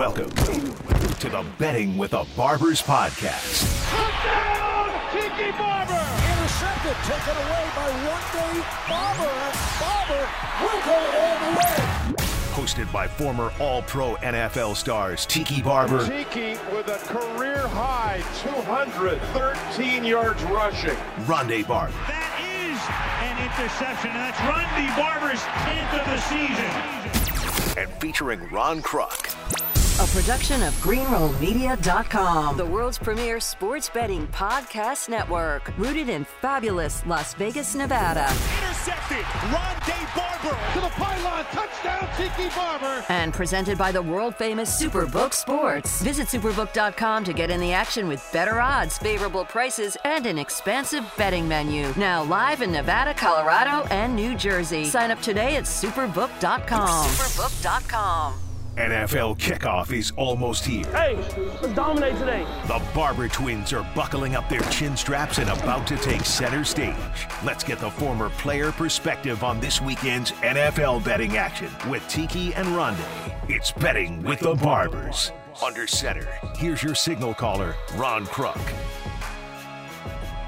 Welcome to the Betting with the Barbers podcast. Touchdown, Tiki Barber! Intercepted, taken away by Ronde Barber, Barber will go all the way. Hosted by former All Pro NFL stars Tiki Barber. Tiki with a career high 213 yards rushing. Rondé Barber. That is an interception, and that's Ronde Barber's 10th of the season. And featuring Ron Kruck. A production of GreenrollMedia.com, the world's premier sports betting podcast network, rooted in fabulous Las Vegas, Nevada. Intercepted, Ronde Barber to the pylon, touchdown, Tiki Barber. And presented by the world famous Superbook Sports. Visit Superbook.com to get in the action with better odds, favorable prices, and an expansive betting menu. Now live in Nevada, Colorado, and New Jersey. Sign up today at Superbook.com. Superbook.com. NFL kickoff is almost here. Hey, let's dominate today. The Barber twins are buckling up their chin straps and about to take center stage. Let's get the former player perspective on this weekend's NFL betting action with Tiki and Rondé. It's betting with the Barbers. Under center, here's your signal caller, Ron Kruck.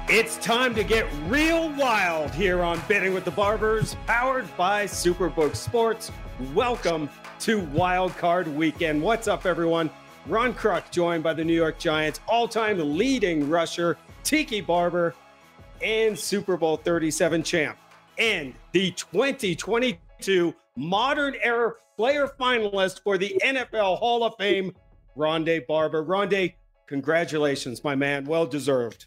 It's time to get real wild here on Betting with the Barbers, powered by Superbook Sports. Welcome to Wild Card Weekend. What's up, everyone? Ron Kruck, joined by the New York Giants all-time leading rusher Tiki Barber and Super Bowl 37 champ, and the 2022 Modern Era Player Finalist for the NFL Hall of Fame, Rondé Barber. Rondé, congratulations, my man. Well deserved.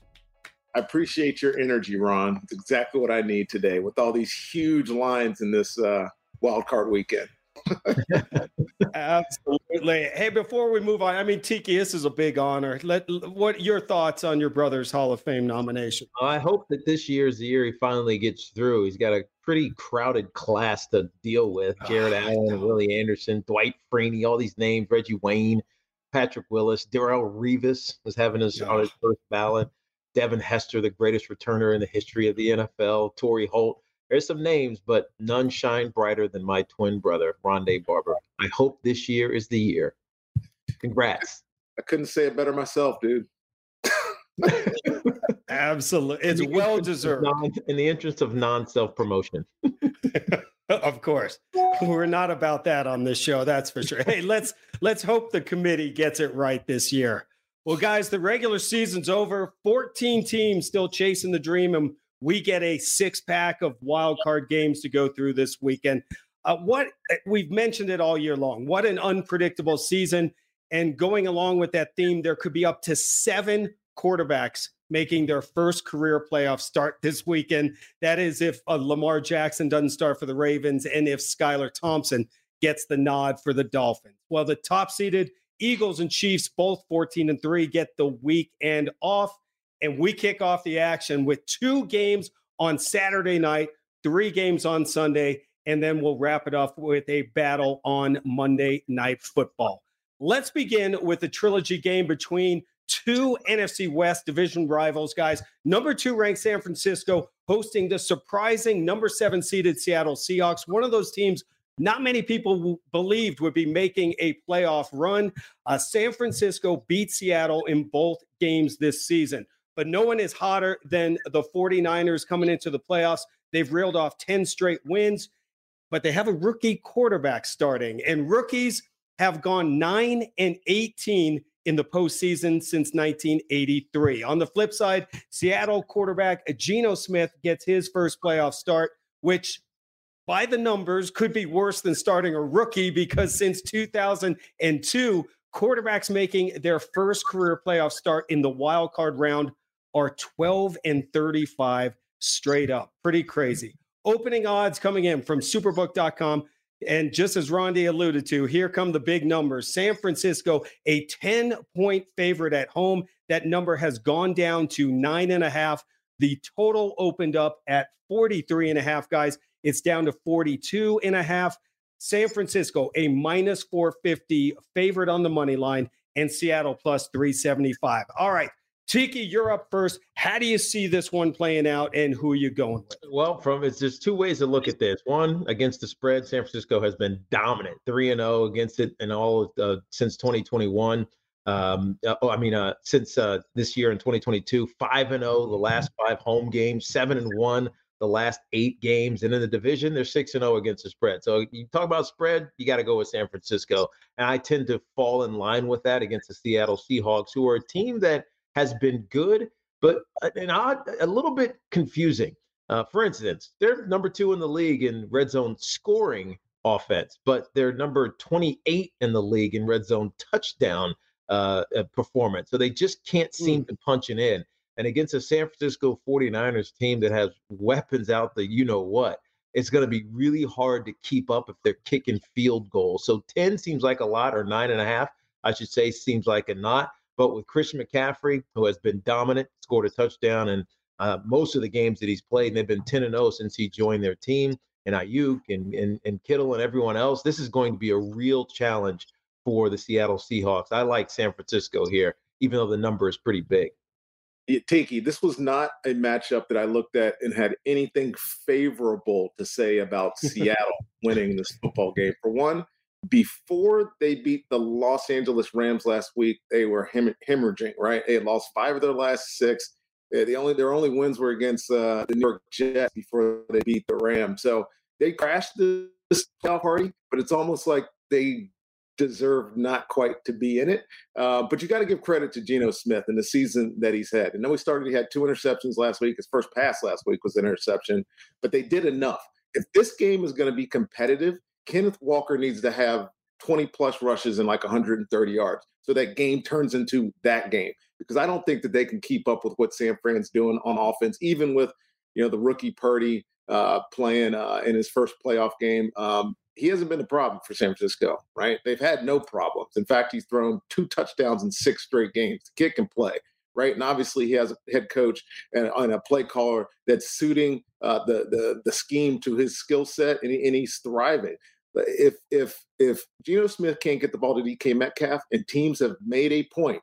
I appreciate your energy, Ron. It's exactly what I need today with all these huge lines in this uh, wild card weekend. Absolutely. Hey, before we move on, I mean, Tiki, this is a big honor. Let what your thoughts on your brother's Hall of Fame nomination? I hope that this year's the year he finally gets through. He's got a pretty crowded class to deal with. Jared oh, Allen, Willie Anderson, Dwight Freeney, all these names, Reggie Wayne, Patrick Willis, Darrelle Revis is having his on his first ballot. Devin Hester, the greatest returner in the history of the NFL, Torry Holt. There's some names, but none shine brighter than my twin brother, Rondé Barber. I hope this year is the year. Congrats. I couldn't say it better myself, dude. Absolutely. It's well deserved. Non, in the interest of non self promotion. of course. We're not about that on this show, that's for sure. Hey, let's let's hope the committee gets it right this year. Well, guys, the regular season's over. 14 teams still chasing the dream, and we get a six pack of wild card games to go through this weekend. Uh, what we've mentioned it all year long. What an unpredictable season. And going along with that theme, there could be up to seven quarterbacks making their first career playoff start this weekend. That is if uh, Lamar Jackson doesn't start for the Ravens and if Skylar Thompson gets the nod for the Dolphins. Well, the top seeded Eagles and Chiefs, both 14 and 3, get the weekend off. And we kick off the action with two games on Saturday night, three games on Sunday, and then we'll wrap it up with a battle on Monday Night Football. Let's begin with the trilogy game between two NFC West division rivals, guys. Number two ranked San Francisco hosting the surprising number seven seeded Seattle Seahawks, one of those teams not many people believed would be making a playoff run. Uh, San Francisco beat Seattle in both games this season, but no one is hotter than the 49ers coming into the playoffs. They've reeled off 10 straight wins, but they have a rookie quarterback starting, and rookies have gone 9 and 18 in the postseason since 1983. On the flip side, Seattle quarterback Geno Smith gets his first playoff start, which by the numbers could be worse than starting a rookie because since 2002, quarterbacks making their first career playoff start in the wild card round are 12 and 35 straight up. Pretty crazy. Opening odds coming in from superbook.com. And just as Rondé alluded to, here come the big numbers. San Francisco, a 10 point favorite at home. That number has gone down to nine and a half. The total opened up at 43 and a half, guys. It's down to 42 and a half. San Francisco, a minus 450 favorite on the money line, and Seattle plus 375. All right. Tiki, you're up first. How do you see this one playing out, and who are you going with? Well, from it's there's two ways to look at this. One, against the spread, San Francisco has been dominant, three and zero against it, and all uh, since 2021. Um, uh, oh, I mean, uh, since uh, this year in 2022, five and zero the last five home games, seven and one the last eight games, and in the division, they're six and zero against the spread. So you talk about spread, you got to go with San Francisco, and I tend to fall in line with that against the Seattle Seahawks, who are a team that has been good, but an odd, a little bit confusing. Uh, for instance, they're number two in the league in red zone scoring offense, but they're number 28 in the league in red zone touchdown uh, uh performance. So they just can't seem mm. to punch it in. And against a San Francisco 49ers team that has weapons out the you know what, it's going to be really hard to keep up if they're kicking field goals. So 10 seems like a lot, or nine and a half, I should say, seems like a not. But with Christian McCaffrey, who has been dominant, scored a touchdown in uh, most of the games that he's played, and they've been 10 and 0 since he joined their team, and Aiyuk and, and, and Kittle and everyone else, this is going to be a real challenge for the Seattle Seahawks. I like San Francisco here, even though the number is pretty big. Tiki, this was not a matchup that I looked at and had anything favorable to say about Seattle winning this football game. For one, before they beat the Los Angeles Rams last week, they were hem- hemorrhaging, right? They lost five of their last six. The only their only wins were against uh, the New York Jets before they beat the Rams. So they crashed this playoff party, but it's almost like they deserve not quite to be in it. Uh, but you got to give credit to Geno Smith and the season that he's had. And then we started, he had two interceptions last week. His first pass last week was an interception, but they did enough. If this game is going to be competitive, Kenneth Walker needs to have 20 plus rushes and like 130 yards. So that game turns into that game because I don't think that they can keep up with what San Fran's doing on offense, even with, you know, the rookie Purdy uh, playing uh, in his first playoff game. Um, he hasn't been a problem for San Francisco, right? They've had no problems. In fact, he's thrown two touchdowns in six straight games. The kid can play right? And obviously, he has a head coach and, and a play caller that's suiting uh, the, the the scheme to his skill set, and, he, and, he's thriving if if if Geno Smith can't get the ball to DK Metcalf, and teams have made a point,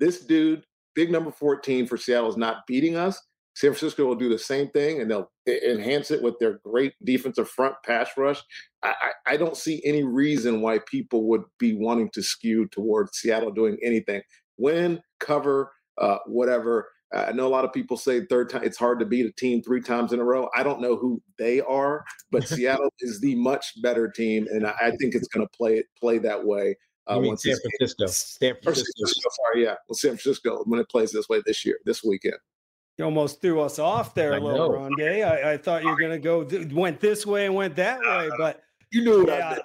this dude, big number 14 for Seattle, is not beating us. San Francisco will do the same thing, and they'll enhance it with their great defensive front pass rush. I, I, I don't see any reason why people would be wanting to skew towards Seattle doing anything. Win, cover, uh, whatever. I know a lot of people say third time it's hard to beat a team three times in a row. I don't know who they are, but Seattle is the much better team, and I, think it's going to play it play that way. Uh, once San Francisco. San Francisco. Francisco. Sorry, yeah. Well, San Francisco when it plays this way this year, this weekend. You almost threw us off there a little, Rondé. I, I thought you were going to go th- went this way and went that way, but you knew what yeah, I.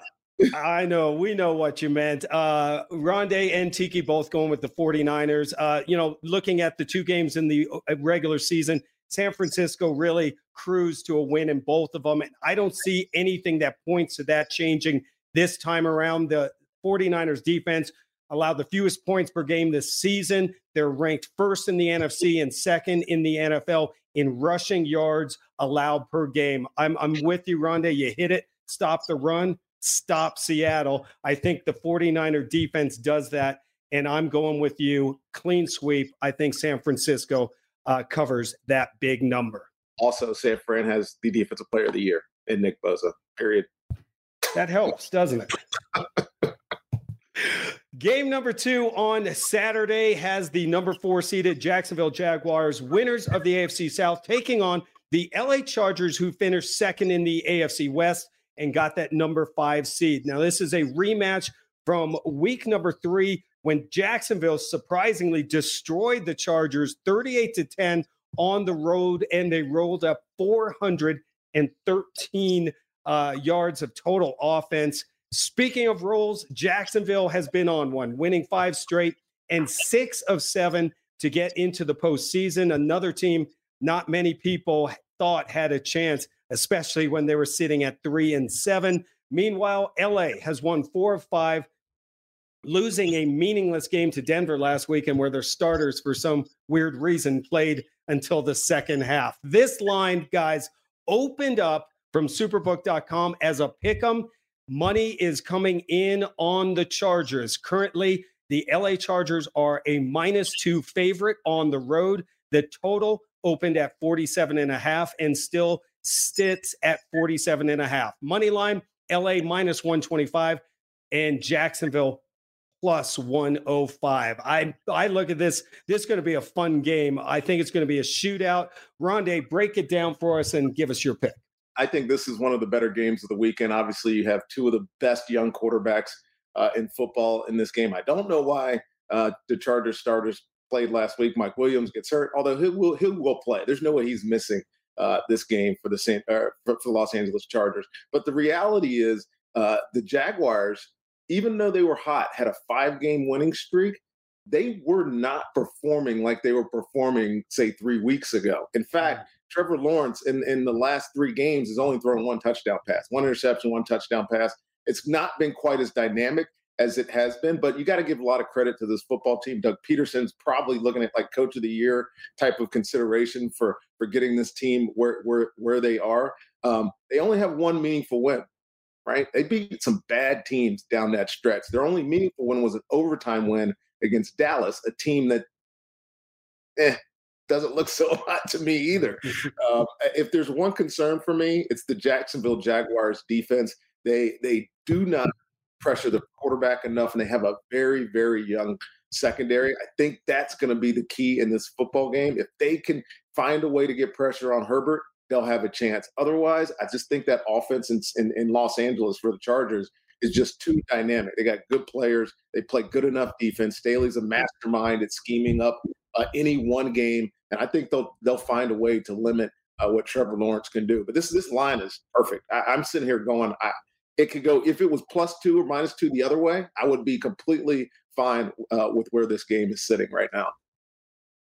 I know. We know what you meant. Uh, Rondé and Tiki both going with the 49ers. Uh, you know, looking at the two games in the uh, regular season, San Francisco really cruised to a win in both of them. And I don't see anything that points to that changing this time around. The 49ers defense allowed the fewest points per game this season. They're ranked first in the NFC and second in the NFL in rushing yards allowed per game. I'm, I'm with you, Rondé. You hit it. Stop the run stop Seattle. I think the 49er defense does that. And I'm going with you. Clean sweep. I think San Francisco uh, covers that big number. Also, San Fran has the defensive player of the year in Nick Bosa, period. That helps, doesn't it? Game number two on Saturday has the number four seeded Jacksonville Jaguars, winners of the AFC South, taking on the LA Chargers, who finished second in the AFC West and got that number five seed. Now, this is a rematch from week number three when Jacksonville surprisingly destroyed the Chargers 38 to 10 on the road, and they rolled up 413 uh, yards of total offense. Speaking of rolls, Jacksonville has been on one, winning five straight and six of seven to get into the postseason. Another team not many people thought had a chance especially when they were sitting at three and seven. Meanwhile, LA has won four of five, losing a meaningless game to Denver last weekend, where their starters, for some weird reason, played until the second half. This line, guys, opened up from superbook.com as a pick 'em. Money is coming in on the Chargers. Currently, The LA Chargers are a minus two favorite on the road. The total opened at 47 and a half and still sits at 47 and a half. Money line, LA minus 125 and Jacksonville plus 105. I I look at this. This is going to be a fun game. I think it's going to be a shootout. Rondé, break it down for us and give us your pick. I think this is one of the better games of the weekend. Obviously, you have two of the best young quarterbacks uh, in football in this game. I don't know why uh, the Chargers starters played last week. Mike Williams gets hurt, although he will he will play. There's no way he's missing uh, this game for the San, uh, for, for the Los Angeles Chargers. But the reality is, uh, the Jaguars even though they were hot, had a five game winning streak, they were not performing like they were performing, say, three weeks ago. In fact, Trevor Lawrence in, in the last three games has only thrown one touchdown pass, one interception, one touchdown pass. It's not been quite as dynamic as it has been, but you got to give a lot of credit to this football team. Doug Pederson's probably looking at like coach of the year type of consideration for for getting this team where where where they are. Um, they only have one meaningful win right? They beat some bad teams down that stretch. Their only meaningful win was an overtime win against Dallas, a team that eh, doesn't look so hot to me either. um, if there's one concern for me, it's the Jacksonville Jaguars defense. They they do not pressure the quarterback enough, and they have a very very young secondary. I think that's going to be the key in this football game. If they can find a way to get pressure on Herbert, they'll have a chance. Otherwise, I just think that offense in, in, in Los Angeles for the Chargers is just too dynamic. They got good players. They play good enough defense. Staley's a mastermind at scheming up uh, any one game, and I think they'll they'll find a way to limit uh, what Trevor Lawrence can do. But this this line is perfect. I, am sitting here going, I, it could go if it was plus two or minus two the other way. I would be completely fine uh, with where this game is sitting right now.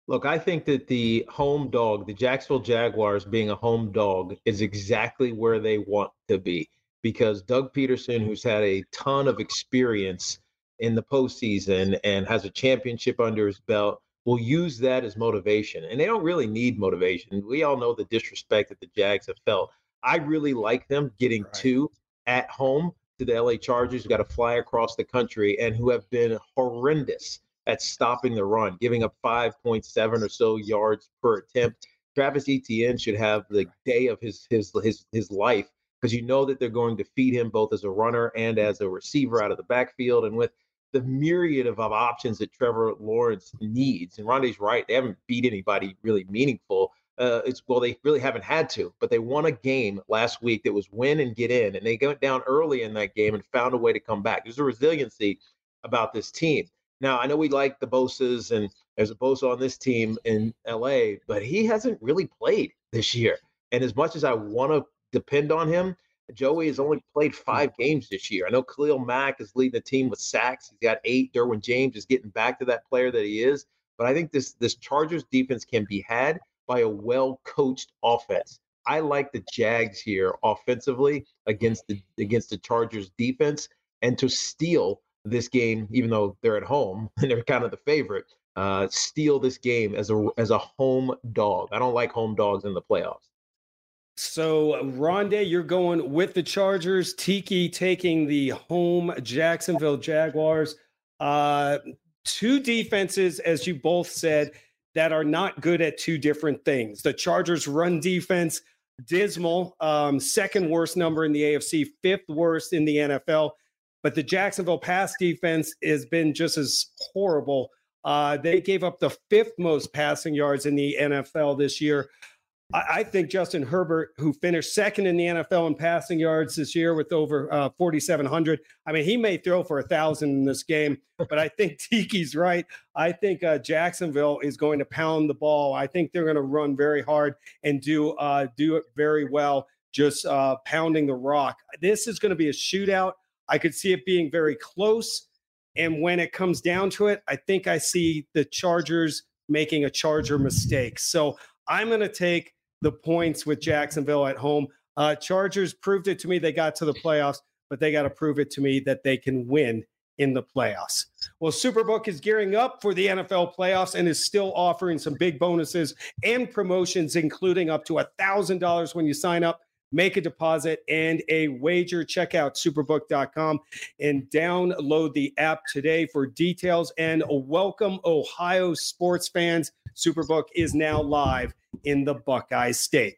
Look, I think that the home dog, the Jacksonville Jaguars being a home dog, is exactly where they want to be because Doug Pederson, who's had a ton of experience in the postseason and has a championship under his belt, will use that as motivation. And they don't really need motivation. We all know the disrespect that the Jags have felt. I really like them getting right. two at home to the LA Chargers, who got to fly across the country and who have been horrendous at stopping the run, giving up 5.7 or so yards per attempt. Travis Etienne should have the day of his his his his life because you know that they're going to feed him both as a runner and as a receiver out of the backfield. And with the myriad of, of options that Trevor Lawrence needs, and Rondé's right, they haven't beat anybody really meaningful. Uh, it's well, they really haven't had to, but they won a game last week that was win and get in, and they went down early in that game and found a way to come back. There's a resiliency about this team. Now, I know we like the Bosa's and there's a Bosa on this team in LA, but he hasn't really played this year. And as much as I want to depend on him, Joey has only played hmm. five games this year. I know Khalil Mack is leading the team with sacks. He's got eight. Derwin James is getting back to that player that he is. But I think this this Chargers defense can be had by a well coached offense. I like the Jags here offensively against the against the Chargers defense and to steal this game, even though they're at home and they're kind of the favorite, uh, steal this game as a as a home dog. I don't like home dogs in the playoffs. So, Rondé, you're going with the Chargers. Tiki taking the home Jacksonville Jaguars. Uh, two defenses, as you both said, that are not good at two different things. The Chargers' run defense, dismal, um, second worst number in the AFC, fifth worst in the NFL. But the Jacksonville pass defense has been just as horrible. Uh, they gave up the fifth most passing yards in the NFL this year. I, think Justin Herbert, who finished second in the NFL in passing yards this year with over uh, 4,700, I mean, he may throw for a thousand in this game, but I think Tiki's right. I think uh, Jacksonville is going to pound the ball. I think they're going to run very hard and do uh, do it very well, just uh, pounding the rock. This is going to be a shootout. I could see it being very close. And when it comes down to it, I think I see the Chargers making a Charger mistake. So I'm going to take the points with Jacksonville at home. Uh, Chargers proved it to me they got to the playoffs, but they got to prove it to me that they can win in the playoffs. Well, Superbook is gearing up for the NFL playoffs and is still offering some big bonuses and promotions, including up to $1,000 when you sign up make a deposit and a wager. Check out superbook.com and download the app today for details. And welcome, Ohio sports fans. Superbook is now live in the Buckeye State.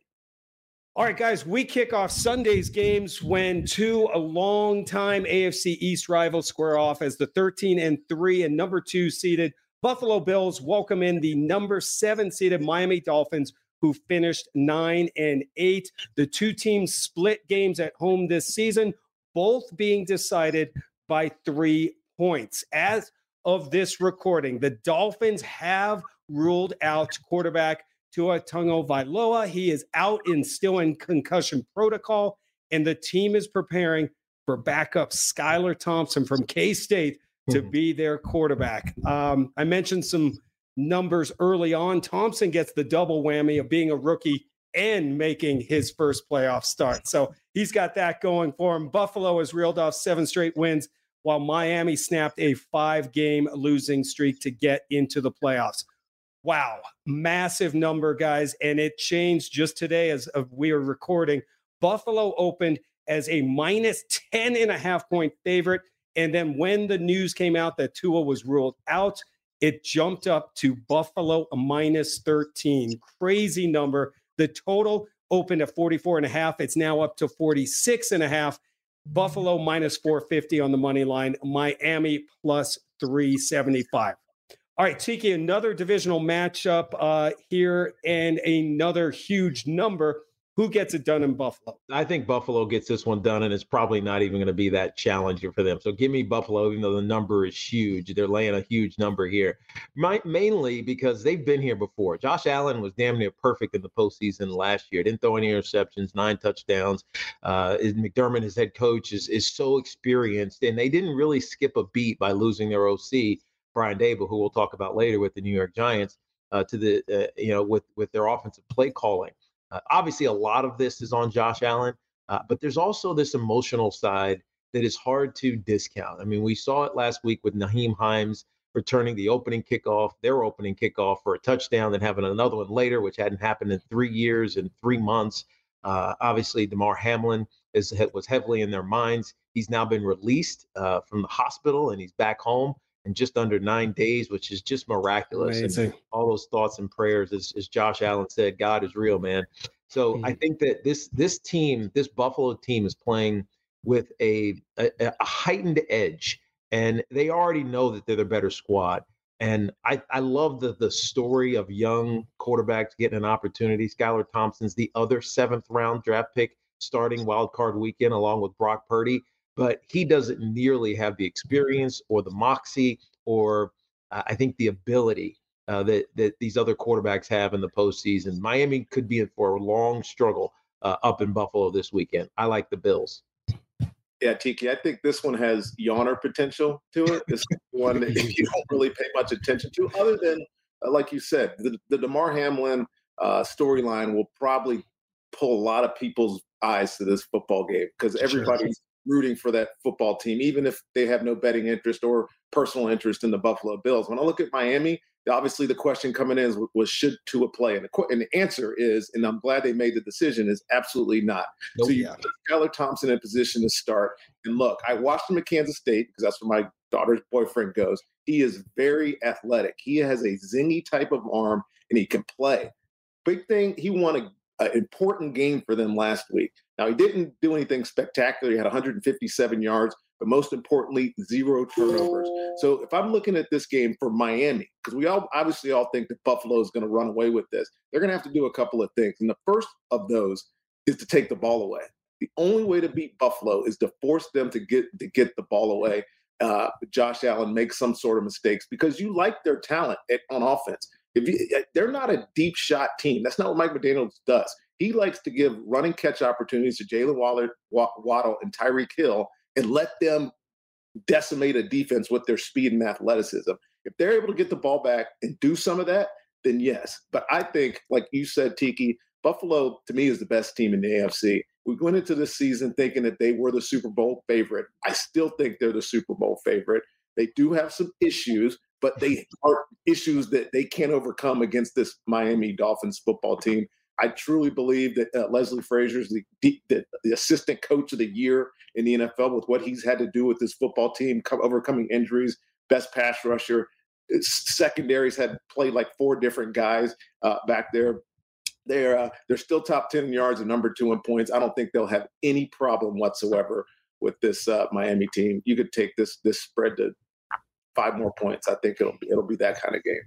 All right, guys, we kick off Sunday's games when two a long-time AFC East rivals square off as the 13 and 3 and number 2 seeded Buffalo Bills welcome in the number 7 seeded Miami Dolphins who finished 9 and 8. The two teams split games at home this season, both being decided by 3 points. As of this recording, the Dolphins have ruled out quarterback Tua Tagovailoa. He is out and still in concussion protocol, and the team is preparing for backup Skylar Thompson from K State to mm-hmm. be their quarterback. Um, I mentioned some numbers early on. Thompson gets the double whammy of being a rookie and making his first playoff start. So he's got that going for him. Buffalo has reeled off seven straight wins, while Miami snapped a five game losing streak to get into the playoffs. Wow, massive number, guys. And it changed just today as of we are recording. Buffalo opened as a minus 10 and a half point favorite. And then when the news came out that Tua was ruled out, it jumped up to Buffalo a minus 13. Crazy number. The total opened at 44 and a half. It's now up to 46 and a half. Buffalo minus 450 on the money line. Miami plus 375. All right, Tiki, another divisional matchup uh, here and another huge number. Who gets it done in Buffalo? I think Buffalo gets this one done, and it's probably not even going to be that challenging for them. So give me Buffalo, even though the number is huge. They're laying a huge number here, My, mainly because they've been here before. Josh Allen was damn near perfect in the postseason last year. Didn't throw any interceptions, nine touchdowns. Uh, McDermott, his head coach, is is so experienced, and they didn't really skip a beat by losing their OC Brian Daboll, who we'll talk about later with the New York Giants, uh, to the uh, you know with with their offensive play calling. Uh, obviously, a lot of this is on Josh Allen, uh, but there's also this emotional side that is hard to discount. I mean, we saw it last week with Nyheim Hines returning the opening kickoff, their opening kickoff for a touchdown, then having another one later, which hadn't happened in three years and three months. Uh, obviously, Damar Hamlin is, was heavily in their minds. He's now been released uh, from the hospital and he's back home in just under nine days, which is just miraculous. Amazing. And all those thoughts and prayers, as, as Josh Allen said, God is real, man. So mm-hmm. I think that this this team, this Buffalo team, is playing with a, a, a heightened edge, and they already know that they're the better squad. And I, I love the the story of young quarterbacks getting an opportunity. Skylar Thompson's the other seventh round draft pick starting wild card weekend along with Brock Purdy but he doesn't nearly have the experience or the moxie or uh, I think the ability uh, that that these other quarterbacks have in the postseason. Miami could be in for a long struggle uh, up in Buffalo this weekend. I like the Bills. Yeah, Tiki, I think this one has yawner potential to it. This one that you don't really pay much attention to, other than, uh, like you said, the, the Damar Hamlin uh, storyline will probably pull a lot of people's eyes to this football game because everybody's rooting for that football team, even if they have no betting interest or personal interest in the Buffalo Bills. When I look at Miami, obviously the question coming in is, was should Tua play? And the, and the answer is, and I'm glad they made the decision, is absolutely not. Nope. So you put Skylar Thompson in position to start. And look, I watched him at Kansas State because that's where my daughter's boyfriend goes. He is very athletic. He has a zingy type of arm and he can play. Big thing, he won a an important game for them last week. Now, he didn't do anything spectacular. He had 157 yards, but most importantly, zero turnovers. So if I'm looking at this game for Miami, because we all obviously all think that Buffalo is going to run away with this, they're going to have to do a couple of things. And the first of those is to take the ball away. The only way to beat Buffalo is to force them to get to get the ball away. Uh, Josh Allen makes some sort of mistakes because you like their talent at, on offense. If you, eh, they're not a deep shot team, that's not what Mike McDaniels does. He likes to give running catch opportunities to Jaylen Waller, Waddle, and Tyreek Hill, and let them decimate a defense with their speed and athleticism. If they're able to get the ball back and do some of that, then yes. But I think, like you said, Tiki, Buffalo to me is the best team in the AFC. We went into this season thinking that they were the Super Bowl favorite. I still think they're the Super Bowl favorite. They do have some issues, but they are issues that they can't overcome against this Miami Dolphins football team. I truly believe that uh, Leslie Frazier is the, the, the assistant coach of the year in the NFL with what he's had to do with this football team, overcoming injuries, best pass rusher. Secondaries had played like four different guys uh, back there. They're uh, they're still top ten in yards and number two in points. I don't think they'll have any problem whatsoever with this uh, Miami team. You could take this this spread to five more points. I think it'll be it'll be that kind of game.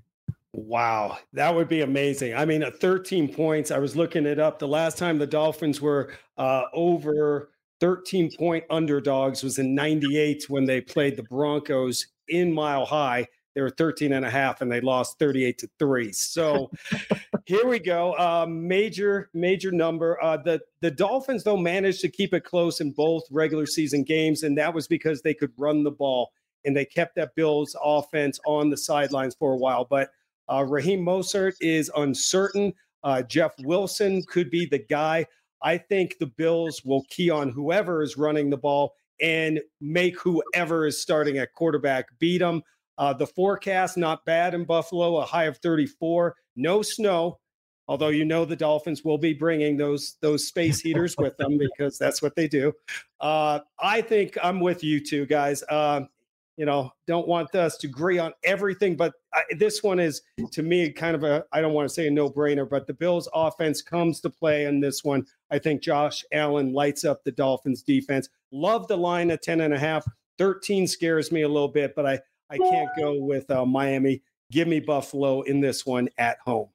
Wow, that would be amazing. I mean, at 13 points, I was looking it up. The last time the Dolphins were uh, over 13 point underdogs was in 98 when they played the Broncos in Mile High. They were 13 and a half and they lost 38 to 3. So here we go. Uh, major, major number. Uh, the, the Dolphins, though, managed to keep it close in both regular season games, and that was because they could run the ball and they kept that Bills offense on the sidelines for a while. But uh, Raheem Mostert is uncertain. Uh, Jeff Wilson could be the guy. I think the Bills will key on whoever is running the ball and make whoever is starting at quarterback beat them. Uh, the forecast not bad in Buffalo, a high of 34. No snow, although you know the Dolphins will be bringing those those space heaters with them because that's what they do. Uh, I think I'm with you two guys. Uh, you know, don't want us to agree on everything, but I, this one is to me kind of a I don't want to say a no brainer, but the Bills offense comes to play in this one. I think Josh Allen lights up the Dolphins defense. Love the line at 10 and a half. 13 scares me a little bit, but I, I can't go with uh, Miami. Give me Buffalo in this one at home.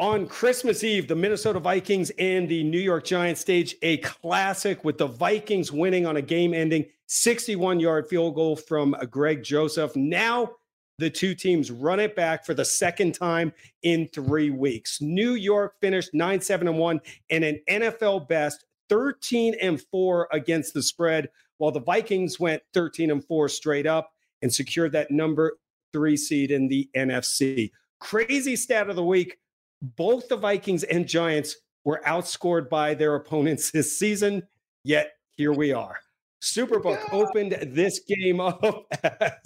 On Christmas Eve, the Minnesota Vikings and the New York Giants stage a classic with the Vikings winning on a game ending 61 yard field goal from Greg Joseph. Now the two teams run it back for the second time in three weeks. New York finished 9 7 and 1 and an NFL best 13 and 4 against the spread, while the Vikings went 13 and 4 straight up and secured that number three seed in the NFC. Crazy stat of the week both the Vikings and Giants were outscored by their opponents this season, yet here we are. Superbook yeah. opened this game up at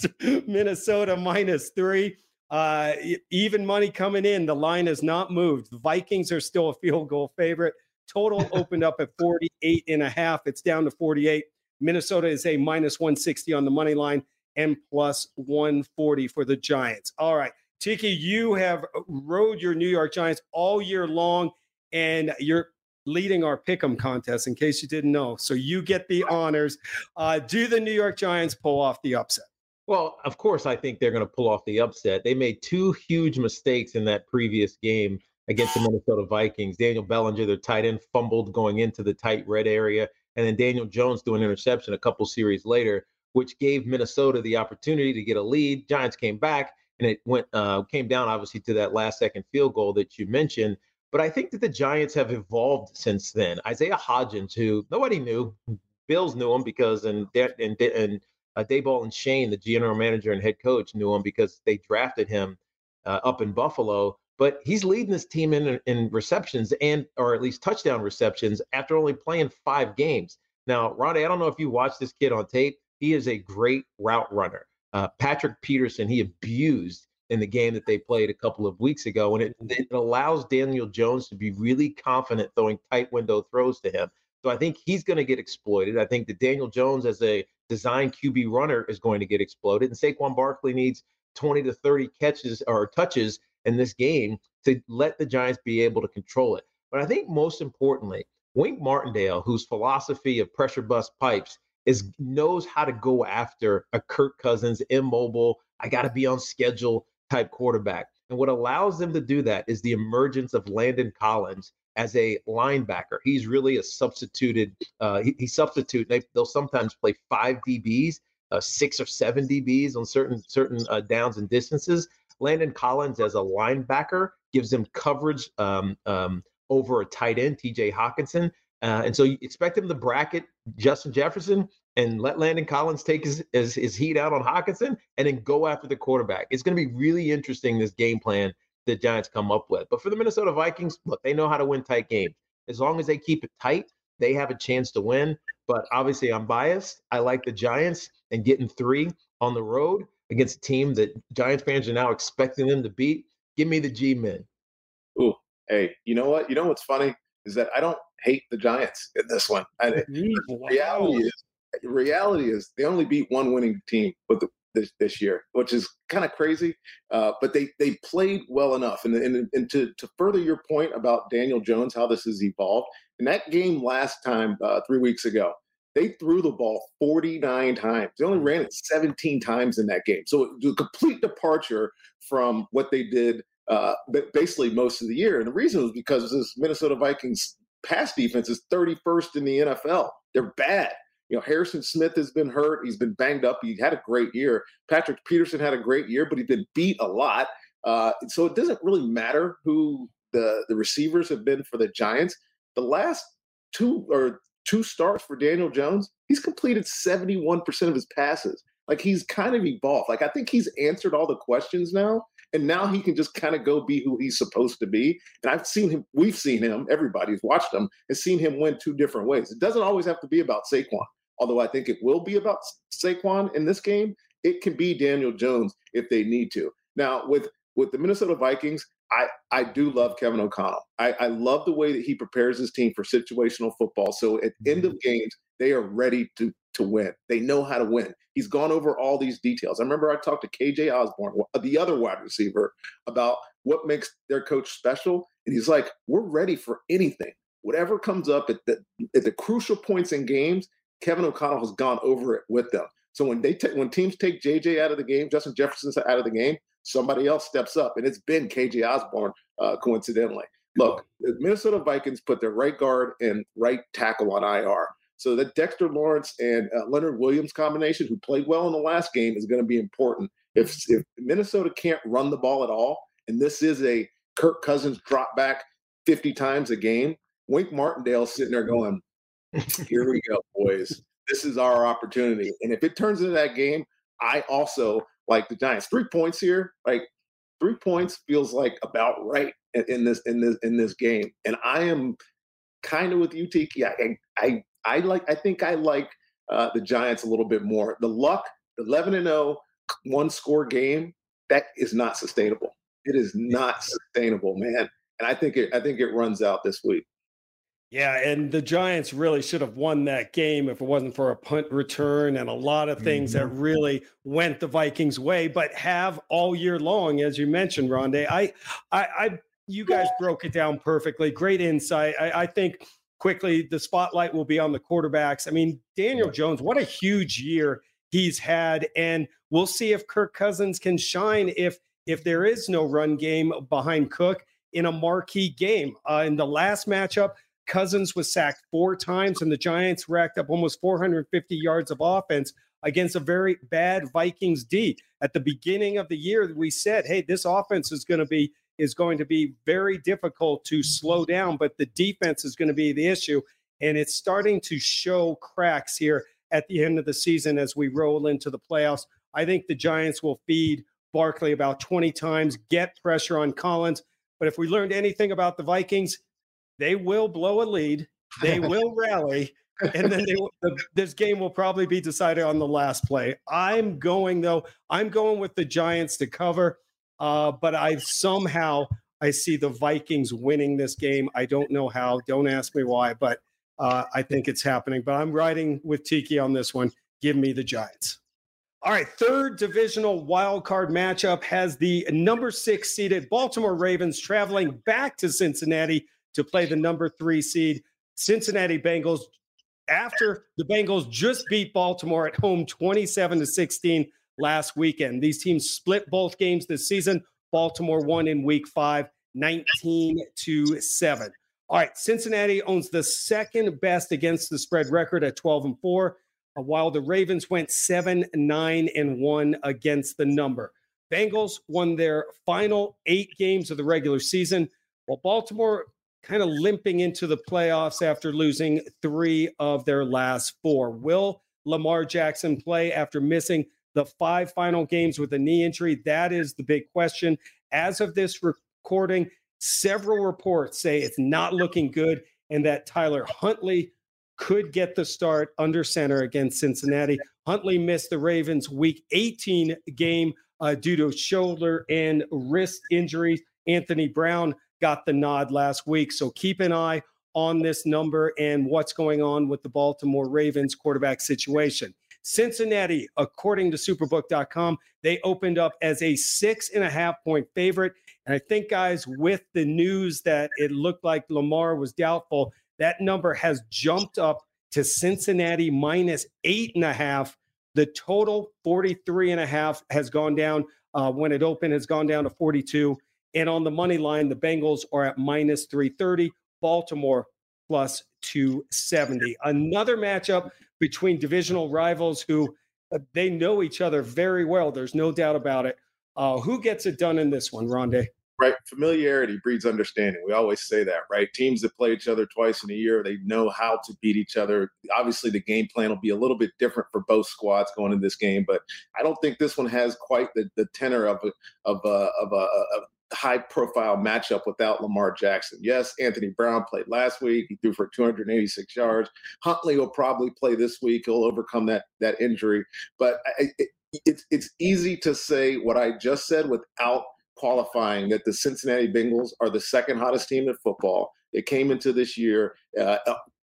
Minnesota minus three. Uh, even money coming in. The line has not moved. The Vikings are still a field goal favorite. Total opened up at 48 and a half. It's down to 48. Minnesota is a minus 160 on the money line and plus 140 for the Giants. All right. Tiki, you have rode your New York Giants all year long, and you're leading our pick'em contest. In case you didn't know, so you get the honors. Uh, do the New York Giants pull off the upset? Well, of course, I think they're going to pull off the upset. They made two huge mistakes in that previous game against the Minnesota Vikings. Daniel Bellinger, their tight end, fumbled going into the tight red area, and then Daniel Jones threw an interception a couple series later, which gave Minnesota the opportunity to get a lead. Giants came back and it went uh, came down obviously to that last second field goal that you mentioned. But I think that the Giants have evolved since then. Isaiah Hodgins, who nobody knew, Bills knew him because and and and uh, Daboll and Schoen, the general manager and head coach, knew him because they drafted him uh, up in Buffalo. But he's leading this team in in receptions and or at least touchdown receptions after only playing five games. Now, Ronnie, I don't know if you watched this kid on tape. He is a great route runner uh, Patrick Peterson he abused in the game that they played a couple of weeks ago. And it, it allows Daniel Jones to be really confident throwing tight window throws to him. So I think he's going to get exploited. I think that Daniel Jones as a design QB runner is going to get exploded. And Saquon Barkley needs 20 to 30 catches or touches in this game to let the Giants be able to control it. But I think most importantly, Wink Martindale, whose philosophy of pressure bust pipes is knows how to go after a Kirk Cousins immobile, I got to be on schedule type quarterback. And what allows them to do that is the emergence of Landon Collins as a linebacker. He's really a substituted. Uh, he, he substitute. They, will sometimes play five DBs, uh, six or seven DBs on certain certain uh, downs and distances. Landon Collins as a linebacker gives them coverage um, um, over a tight end, T.J. Hockenson. Uh, and so you expect him to bracket Justin Jefferson and let Landon Collins take his, his, his heat out on Hockenson and then go after the quarterback. It's going to be really interesting, this game plan the Giants come up with. But for the Minnesota Vikings, look, they know how to win tight games. As long as they keep it tight, they have a chance to win. But obviously, I'm biased. I like the Giants and getting three on the road against a team that Giants fans are now expecting them to beat. Give me the G men. Ooh, hey, you know what? You know what's funny is that I don't hate the Giants in this one. I, Wow. reality is, reality is they only beat one winning team with the, this this year, which is kind of crazy. Uh, but they they played well enough, and and, and to to further your point about Daniel Jones, how this has evolved. In that game last time, uh, three weeks ago, they threw the ball 49 times. They only ran it 17 times in that game. So a complete departure from what they did uh, basically most of the year. And the reason was because this Minnesota Vikings pass defense is 31st in the NFL. They're bad. You know, Harrison Smith has been hurt. He's been banged up. He had a great year. Patrick Peterson had a great year, but he's been beat a lot. Uh, so it doesn't really matter who the, the receivers have been for the Giants. The last two or two starts for Daniel Jones, he's completed 71% of his passes. Like he's kind of evolved. Like I think he's answered all the questions now. And now he can just kind of go be who he's supposed to be. And I've seen him, we've seen him, everybody's watched him, has seen him win two different ways. It doesn't always have to be about Saquon, although I think it will be about Saquon in this game. It can be Daniel Jones if they need to. Now, with with the Minnesota Vikings, I, I do love Kevin O'Connell. I, I love the way that he prepares his team for situational football. So at end of mm-hmm. games, they are ready to to win. They know how to win. He's gone over all these details. I remember I talked to KJ Osborn, the other wide receiver, about what makes their coach special. And he's like, we're ready for anything. Whatever comes up at the, at the crucial points in games, Kevin O'Connell has gone over it with them. So when they take when teams take JJ out of the game, Justin Jefferson's out of the game, somebody else steps up, and it's been KJ Osborn uh, coincidentally. Look, the Minnesota Vikings put their right guard and right tackle on IR. So that Dexter Lawrence and uh, Leonard Williams combination, who played well in the last game, is going to be important. If, if Minnesota can't run the ball at all, and this is a Kirk Cousins drop back 50 times a game, Wink Martindale sitting there going, "Here we go, boys. This is our opportunity." And if it turns into that game, I also like the Giants. Three points here, like three points feels like about right in, in this in this in this game. And I am kind of with you, Tiki. I, I I like. I think I like uh, the Giants a little bit more. The luck, eleven and 0, one score game, that is not sustainable. It is not sustainable, man. And I think it. I think it runs out this week. Yeah, and the Giants really should have won that game if it wasn't for a punt return and a lot of things mm-hmm. that really went the Vikings' way, but have all year long, as you mentioned, Rondé. I, I, I you guys broke it down perfectly. Great insight. I, I think quickly the spotlight will be on the quarterbacks. I mean, Daniel Jones, what a huge year he's had, and we'll see if Kirk Cousins can shine if if there is no run game behind Cook in a marquee game. Uh, in the last matchup Cousins was sacked four times, and the Giants racked up almost 450 yards of offense against a very bad Vikings D. At the beginning of the year, we said, "Hey, this offense is going to be is going to be very difficult to slow down, but the defense is going to be the issue." And it's starting to show cracks here at the end of the season as we roll into the playoffs. I think the Giants will feed Barkley about 20 times, get pressure on Collins. But if we learned anything about the Vikings, they will blow a lead, they will rally, and then they, the, this game will probably be decided on the last play. I'm going though. I'm going with the Giants to cover, uh, but I somehow I see the Vikings winning this game. I don't know how. Don't ask me why, but uh, I think it's happening. But I'm riding with Tiki on this one. Give me the Giants. All right, third divisional wild card matchup has the number six seeded Baltimore Ravens traveling back to Cincinnati to play the number three seed Cincinnati Bengals after the Bengals just beat Baltimore at home 27 to 16 last weekend. These teams split both games this season. Baltimore won in week five, 19 to 7. All right, Cincinnati owns the second best against the spread record at 12 and 4, uh, while the Ravens went 7 9 and 1 against the number. Bengals won their final eight games of the regular season, while Baltimore kind of limping into the playoffs after losing three of their last four. Will Lamar Jackson play after missing the five final games with a knee injury? That is the big question. As of this recording, several reports say it's not looking good and that Tyler Huntley could get the start under center against Cincinnati. Huntley missed the Ravens' week 18 game uh, due to shoulder and wrist injuries. Anthony Brown got the nod last week. So keep an eye on this number and what's going on with the Baltimore Ravens quarterback situation. Cincinnati, according to superbook.com, they opened up as a six and a half point favorite. And I think, guys, with the news that it looked like Lamar was doubtful, that number has jumped up to Cincinnati minus eight and a half. The total 43 and a half has gone down uh, when it opened, has gone down to 42. And on the money line, the Bengals are at minus 330, Baltimore plus 270. Another matchup between divisional rivals who uh, they know each other very well. There's no doubt about it. Uh, who gets it done in this one, Ronde? Right. Familiarity breeds understanding. We always say that, right? Teams that play each other twice in a year, they know how to beat each other. Obviously, the game plan will be a little bit different for both squads going in this game, but I don't think this one has quite the, the tenor of a, of a, of a, a high profile matchup without Lamar Jackson. Yes, Anthony Brown played last week. He threw for 286 yards. Huntley will probably play this week. He'll overcome that that injury. But I, it, it's it's easy to say what I just said without qualifying that the Cincinnati Bengals are the second hottest team in football. It came into this year uh,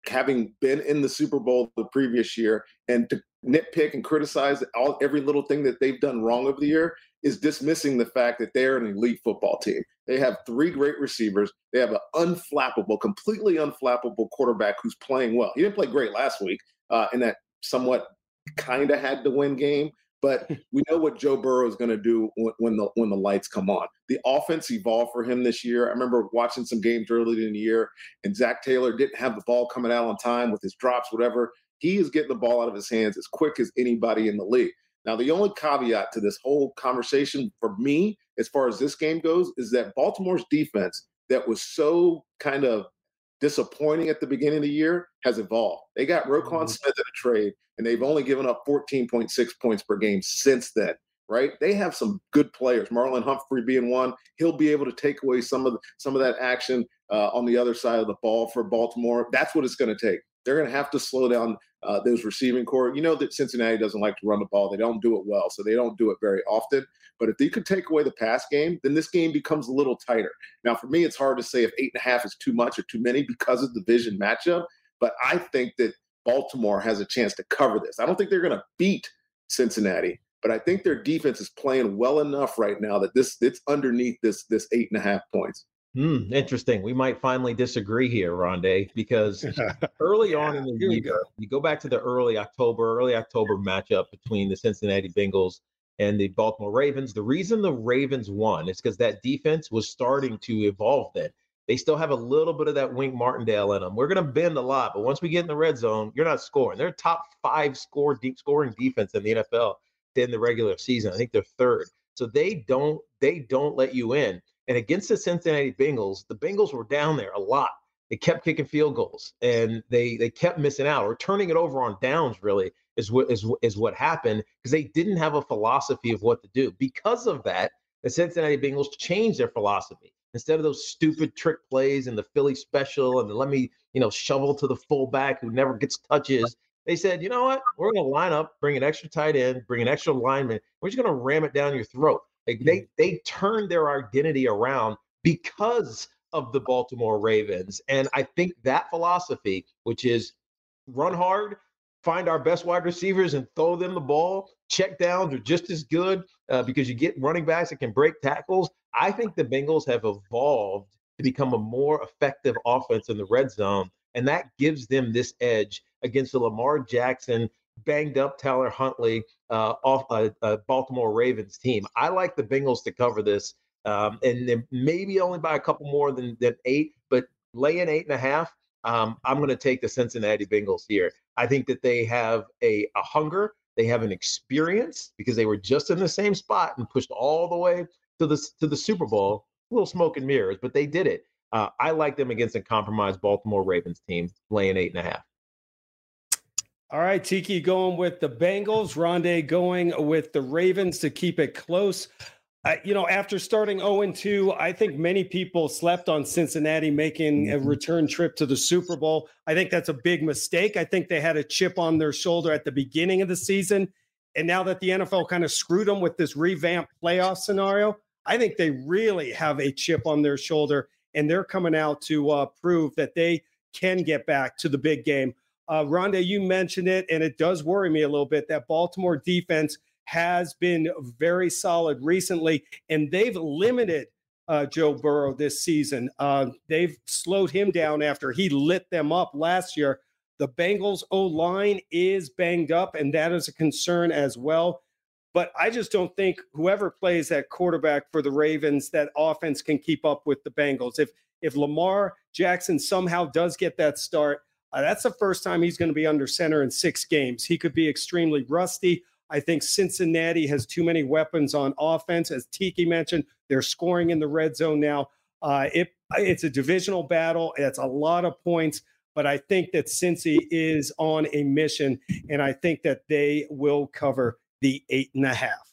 having been in the Super Bowl the previous year, and to nitpick and criticize all every little thing that they've done wrong over the year is dismissing the fact that they're an elite football team. They have three great receivers. They have an unflappable, completely unflappable quarterback who's playing well. He didn't play great last week uh, in that somewhat kind of had to win game, but we know what Joe Burrow is going to do when, when, the when the lights come on. The offense evolved for him this year. I remember watching some games early in the year, and Zac Taylor didn't have the ball coming out on time with his drops, whatever. He is getting the ball out of his hands as quick as anybody in the league. Now, the only caveat to this whole conversation for me, as far as this game goes, is that Baltimore's defense, that was so kind of disappointing at the beginning of the year, has evolved. They got Roquan mm-hmm. Smith in a trade, and they've only given up 14.6 points per game since then. Right? They have some good players. Marlon Humphrey being one, he'll be able to take away some of the, some of that action uh, on the other side of the ball for Baltimore. That's what it's going to take. They're going to have to slow down uh, those receiving core. You know that Cincinnati doesn't like to run the ball. They don't do it well, so they don't do it very often. But if you could take away the pass game, then this game becomes a little tighter. Now, for me, it's hard to say if eight and a half is too much or too many because of the division matchup. But I think that Baltimore has a chance to cover this. I don't think they're going to beat Cincinnati, but I think their defense is playing well enough right now that this it's underneath this this eight and a half points. Hmm, interesting. We might finally disagree here, Ronde, because early on in the year, go. you go back to the early October, early October matchup between the Cincinnati Bengals and the Baltimore Ravens. The reason the Ravens won is because that defense was starting to evolve then. They still have a little bit of that Wink Martindale in them. We're going to bend a lot, but once we get in the red zone, you're not scoring. They're top five score deep scoring defense in the NFL in the regular season. I think they're third. So they don't they don't let you in. And against the Cincinnati Bengals, the Bengals were down there a lot. They kept kicking field goals and they they kept missing out or turning it over on downs. Really is what is is what happened because they didn't have a philosophy of what to do. Because of that, the Cincinnati Bengals changed their philosophy. Instead of those stupid trick plays and the Philly special and the let me you know shovel to the fullback who never gets touches, they said, you know what, we're going to line up, bring an extra tight end, bring an extra lineman. We're just going to ram it down your throat. Like they they turned their identity around because of the Baltimore Ravens. And I think that philosophy, which is run hard, find our best wide receivers and throw them the ball, check downs are just as good uh, because you get running backs that can break tackles. I think the Bengals have evolved to become a more effective offense in the red zone. And that gives them this edge against the Lamar Jackson banged up Tyler Huntley uh, off a, a, Baltimore Ravens team. I like the Bengals to cover this, um, and maybe only by a couple more than, than eight, but laying eight and a half. Um, I'm going to take the Cincinnati Bengals here. I think that they have a, a hunger, they have an experience because they were just in the same spot and pushed all the way to the to the Super Bowl. A little smoke and mirrors, but they did it. Uh, I like them against a compromised Baltimore Ravens team, laying eight and a half. All right, Tiki going with the Bengals, Ronde going with the Ravens to keep it close. Uh, you know, after starting 0 2, I think many people slept on Cincinnati making a mm-hmm. return trip to the Super Bowl. I think that's a big mistake. I think they had a chip on their shoulder at the beginning of the season. And now that the NFL kind of screwed them with this revamped playoff scenario, I think they really have a chip on their shoulder. and they're coming out to uh, prove that they can get back to the big game. Uh, Ronde, you mentioned it, and it does worry me a little bit that Baltimore defense has been very solid recently, and they've limited uh, Joe Burrow this season. Uh, they've slowed him down after he lit them up last year. The Bengals O line is banged up, and that is a concern as well. But I just don't think whoever plays that quarterback for the Ravens, that offense can keep up with the Bengals. If if Lamar Jackson somehow does get that start, uh, that's the first time he's going to be under center in six games. He could be extremely rusty. I think Cincinnati has too many weapons on offense. As Tiki mentioned, they're scoring in the red zone now. Uh, it, it's a divisional battle. It's a lot of points, but I think that Cincy is on a mission, and I think that they will cover the eight and a half.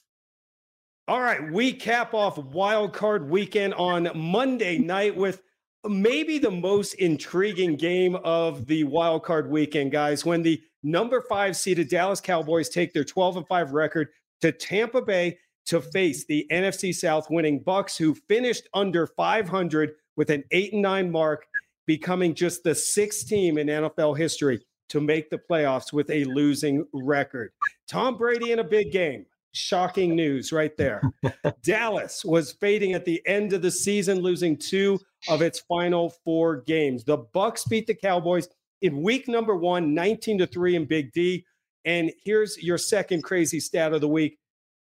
All right, we cap off wild card weekend on Monday night with maybe the most intriguing game of the wild card weekend, guys. When the number five seeded Dallas Cowboys take their 12 and 5 record to Tampa Bay to face the NFC South winning Bucks, who finished under 500 with an 8 and 9 mark, becoming just the sixth team in NFL history to make the playoffs with a losing record. Tom Brady in a big game. Shocking news right there. Dallas was fading at the end of the season, losing two of its final four games. The Bucks beat the Cowboys in week number one, 19 to 3 in Big D. And here's your second crazy stat of the week.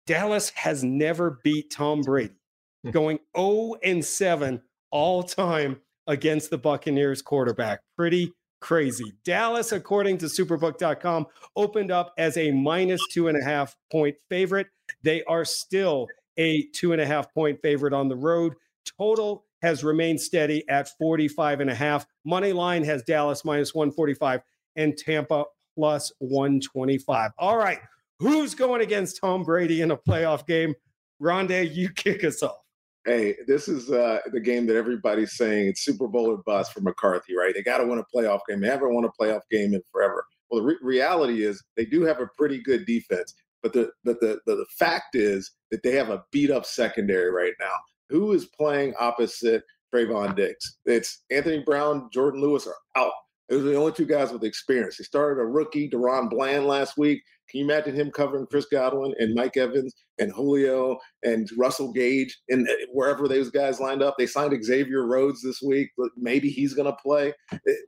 Dallas has never beat Tom Brady, hmm. going 0 and 7 all time against the Buccaneers quarterback. Pretty crazy. Dallas, according to superbook.com, opened up as a minus two and a half point favorite. They are still a two and a half point favorite on the road. Total has remained steady at 45 and a half. Money line has Dallas minus 145 and Tampa plus 125. All right. Who's going against Tom Brady in a playoff game? Ronde, you kick us off. Hey, this is uh, the game that everybody's saying it's Super Bowl or bust for McCarthy, right? They got to win a playoff game. They haven't won a playoff game in forever. Well, the re- reality is they do have a pretty good defense, but the, but the, the the fact is that they have a beat up secondary right now who is playing opposite Trevon Diggs? It's Anthony Brown, Jourdan Lewis are out. Those are the only two guys with experience. He started a rookie, DaRon Bland, last week. Can you imagine him covering Chris Godwin and Mike Evans and Julio and Russell Gage and uh, wherever those guys lined up? They signed Xavier Rhodes this week. but Maybe he's going to play.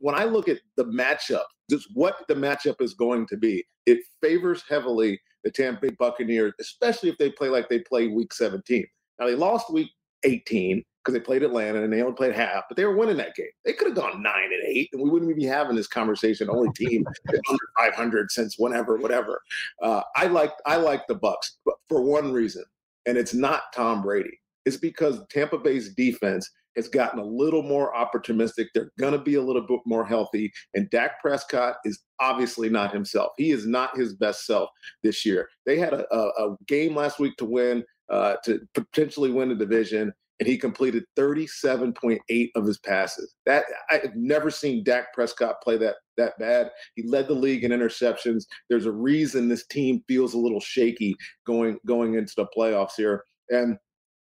When I look at the matchup, just what the matchup is going to be, it favors heavily the Tampa Bay Buccaneers, especially if they play like they played Week 17. Now they lost Week 18 because they played Atlanta and they only played half, but they were winning that game. They could have gone nine and eight, and we wouldn't be having this conversation. Only team under 500 since whenever, whatever. Uh, I like I like the Bucks, but for one reason, and it's not Tom Brady. It's because Tampa Bay's defense has gotten a little more opportunistic. They're going to be a little bit more healthy, and Dak Prescott is obviously not himself. He is not his best self this year. They had a, a, a game last week to win uh, to potentially win the division, and he completed 37.8 of his passes. That I've never seen Dak Prescott play that that bad. He led the league in interceptions. There's a reason this team feels a little shaky going going into the playoffs here. And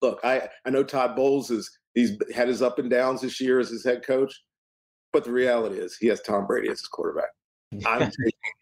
look, I I know Todd Bowles is he's had his up and downs this year as his head coach, but the reality is he has Tom Brady as his quarterback. I'm taking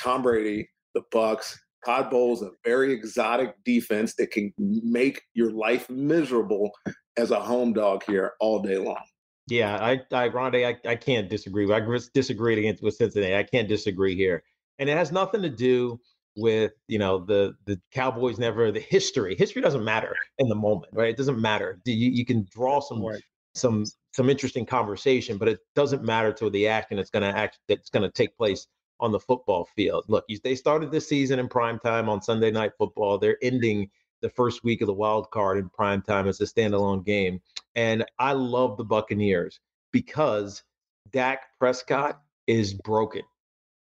Tom Brady, the Bucs, Todd Bowles, a very exotic defense that can make your life miserable as a home dog here all day long. Yeah, I, I Ronde, I, I can't disagree. I disagree against with Cincinnati. I can't disagree here, and it has nothing to do with you know the the Cowboys. Never the history. History doesn't matter in the moment, right? It doesn't matter. You you can draw some right. some some interesting conversation, but it doesn't matter to the action that's going to act that's going to take place on the football field. Look, they started this season in prime time on Sunday Night Football. They're ending the first week of the wild card in prime time as a standalone game. And I love the Buccaneers because Dak Prescott is broken.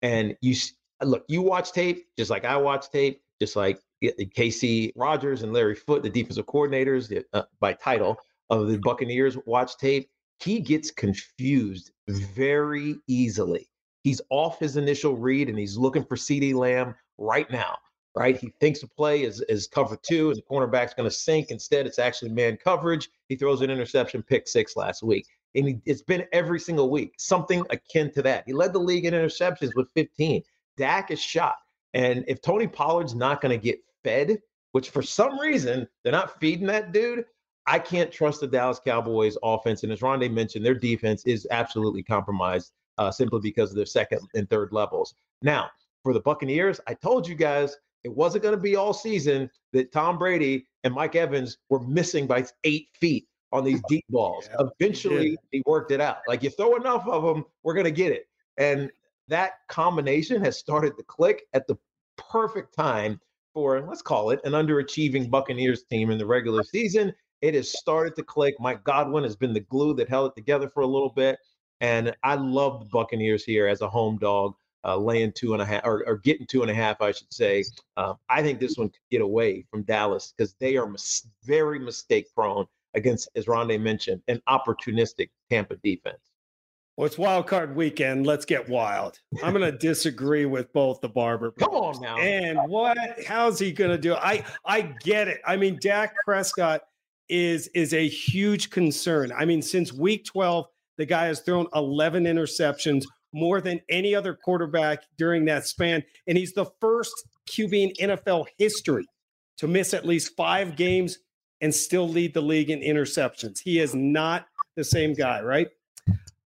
And you look, you watch tape just like I watch tape, just like Kacy Rodgers and Larry Foote, the defensive coordinators uh, by title of the Buccaneers, watch tape. He gets confused very easily. He's off his initial read and he's looking for CeeDee Lamb right now. right? He thinks a play is, is cover two and the cornerback's going to sink. Instead, it's actually man coverage. He throws an interception, pick six last week. And he, it's been every single week, something akin to that. He led the league in interceptions with 15. Dak is shot. And if Tony Pollard's not going to get fed, which for some reason they're not feeding that dude, I can't trust the Dallas Cowboys offense. And as Ronde mentioned, their defense is absolutely compromised uh, simply because of their second and third levels. Now, for the Buccaneers, I told you guys it wasn't going to be all season that Tom Brady and Mike Evans were missing by eight feet on these deep balls. Yeah, Eventually, he, he worked it out. Like you throw enough of them, we're going to get it. And that combination has started to click at the perfect time for, let's call it, an underachieving Buccaneers team in the regular season. It has started to click. Mike Godwin has been the glue that held it together for a little bit. And I love the Buccaneers here as a home dog uh, laying two and a half or, or, getting two and a half, I should say. Uh, I think this one could get away from Dallas because they are mis- very mistake prone against, as Ronde mentioned, an opportunistic Tampa defense. Well, it's wild card weekend. Let's get wild. I'm going to disagree with both the Barber. Come on now. And what? How's he going to do? I I get it. I mean, Dak Prescott is is a huge concern. I mean, since week 12, the guy has thrown 11 interceptions, more than any other quarterback during that span. And he's the first QB in NFL history to miss at least five games and still lead the league in interceptions. He is not the same guy, right?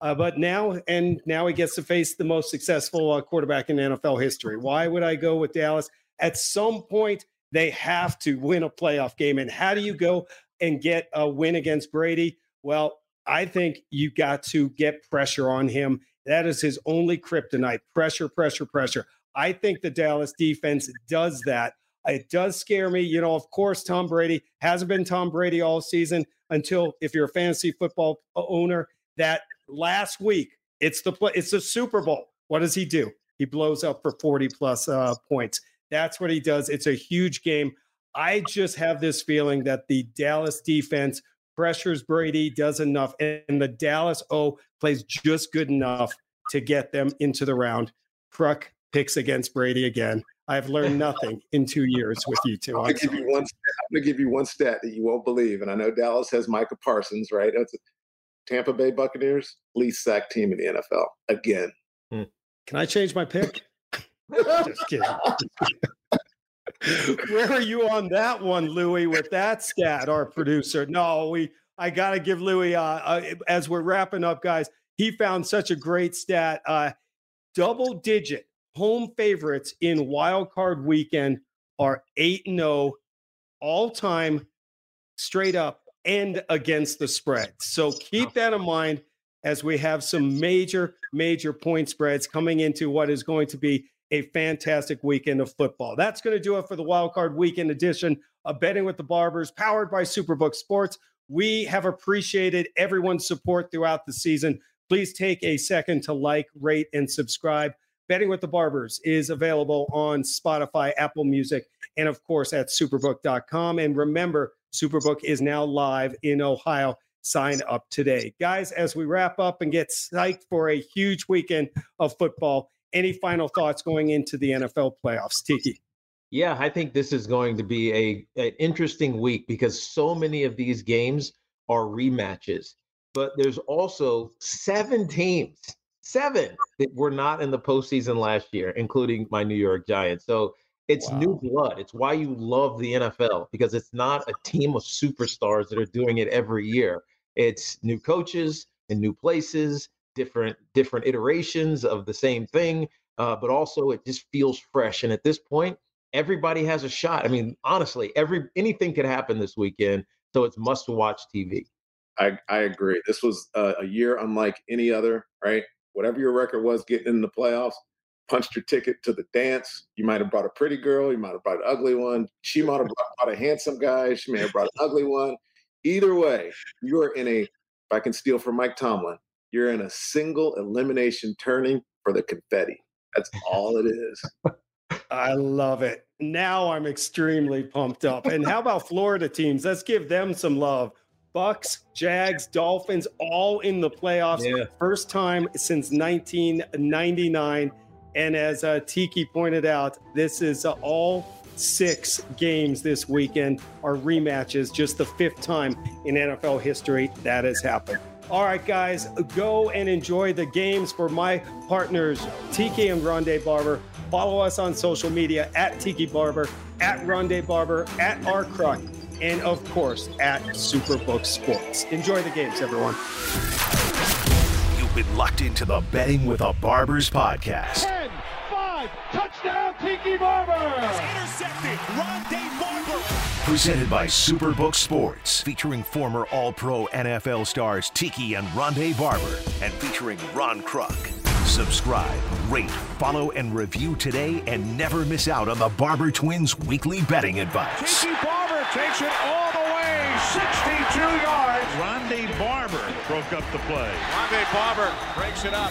Uh, but now, and now he gets to face the most successful uh, quarterback in NFL history. Why would I go with Dallas? At some point, they have to win a playoff game. And how do you go and get a win against Brady? Well, I think you got to get pressure on him that is his only kryptonite pressure, pressure, pressure. I think the Dallas defense does that. It does scare me. You know, of course, Tom Brady hasn't been Tom Brady all season until if you're a fantasy football owner, that last week it's the play, it's the Super Bowl. What does he do? He blows up for 40 plus uh, points. That's what he does. It's a huge game. I just have this feeling that the Dallas defense pressures Brady, does enough, and the Dallas O plays just good enough to get them into the round. Kruck picks against Brady again. I've learned nothing in two years with you two. I'm, I'm gonna give you one. Stat. I'm gonna give you one stat that you won't believe, and I know Dallas has Micah Parsons, right? That's Tampa Bay Buccaneers least sacked team in the NFL again. Hmm. Can I change my pick? Just kidding. Where are you on that one, Louis? With that stat, our producer. No, we. I got to give Louis. Uh, uh, as we're wrapping up, guys, he found such a great stat. Uh, double digit home favorites in wild card weekend are eight and zero oh all time, straight up and against the spread. So keep that in mind as we have some major, major point spreads coming into what is going to be a fantastic weekend of football. That's going to do it for the Wild Card Weekend edition of Betting with the Barbers, powered by Superbook Sports. We have appreciated everyone's support throughout the season. Please take a second to like, rate, and subscribe. Betting with the Barbers is available on Spotify, Apple Music, and of course at superbook.com. And remember, Superbook is now live in Ohio. Sign up today. Guys, as we wrap up and get psyched for a huge weekend of football, any final thoughts going into the NFL playoffs, Tiki? Yeah, I think this is going to be a an interesting week because so many of these games are rematches. But there's also seven teams, seven that were not in the postseason last year, including my New York Giants. So it's wow. new blood. It's why you love the NFL because it's not a team of superstars that are doing it every year. It's new coaches and new places different different iterations of the same thing, uh, but also it just feels fresh. And at this point, everybody has a shot. I mean, honestly, every anything could happen this weekend, so it's must watch TV. I, I agree. This was a, a year unlike any other, right? Whatever your record was getting in the playoffs, punched your ticket to the dance. You might have brought a pretty girl. You might have brought an ugly one. She might have brought a handsome guy. She may have brought an ugly one. Either way, you're in a, if I can steal from Mike Tomlin, you're in a single elimination turning for the confetti. That's all it is. I love it. Now I'm extremely pumped up. And how about Florida teams? Let's give them some love. Bucks, Jags, Dolphins, all in the playoffs. Yeah. First time since 1999. And as uh, Tiki pointed out, this is uh, all six games this weekend are rematches, just the fifth time in NFL history that has happened. All right, guys, go and enjoy the games for my partners, Tiki and Ronde Barber. Follow us on social media at Tiki Barber, at Ronde Barber, at R Kruck, and of course at Superbook Sports. Enjoy the games, everyone. You've been locked into the Betting with a Barbers podcast. 10, 5, touchdown Tiki Barber! Intercepted. Ronde Barber. Presented by Superbook Sports, featuring former All Pro NFL stars Tiki and Ronde Barber, and featuring Ron Kruck. Subscribe, rate, follow, and review today, and never miss out on the Barber Twins weekly betting advice. Tiki Barber takes it all the way, 62 yards. Ronde Barber broke up the play. Ronde Barber breaks it up.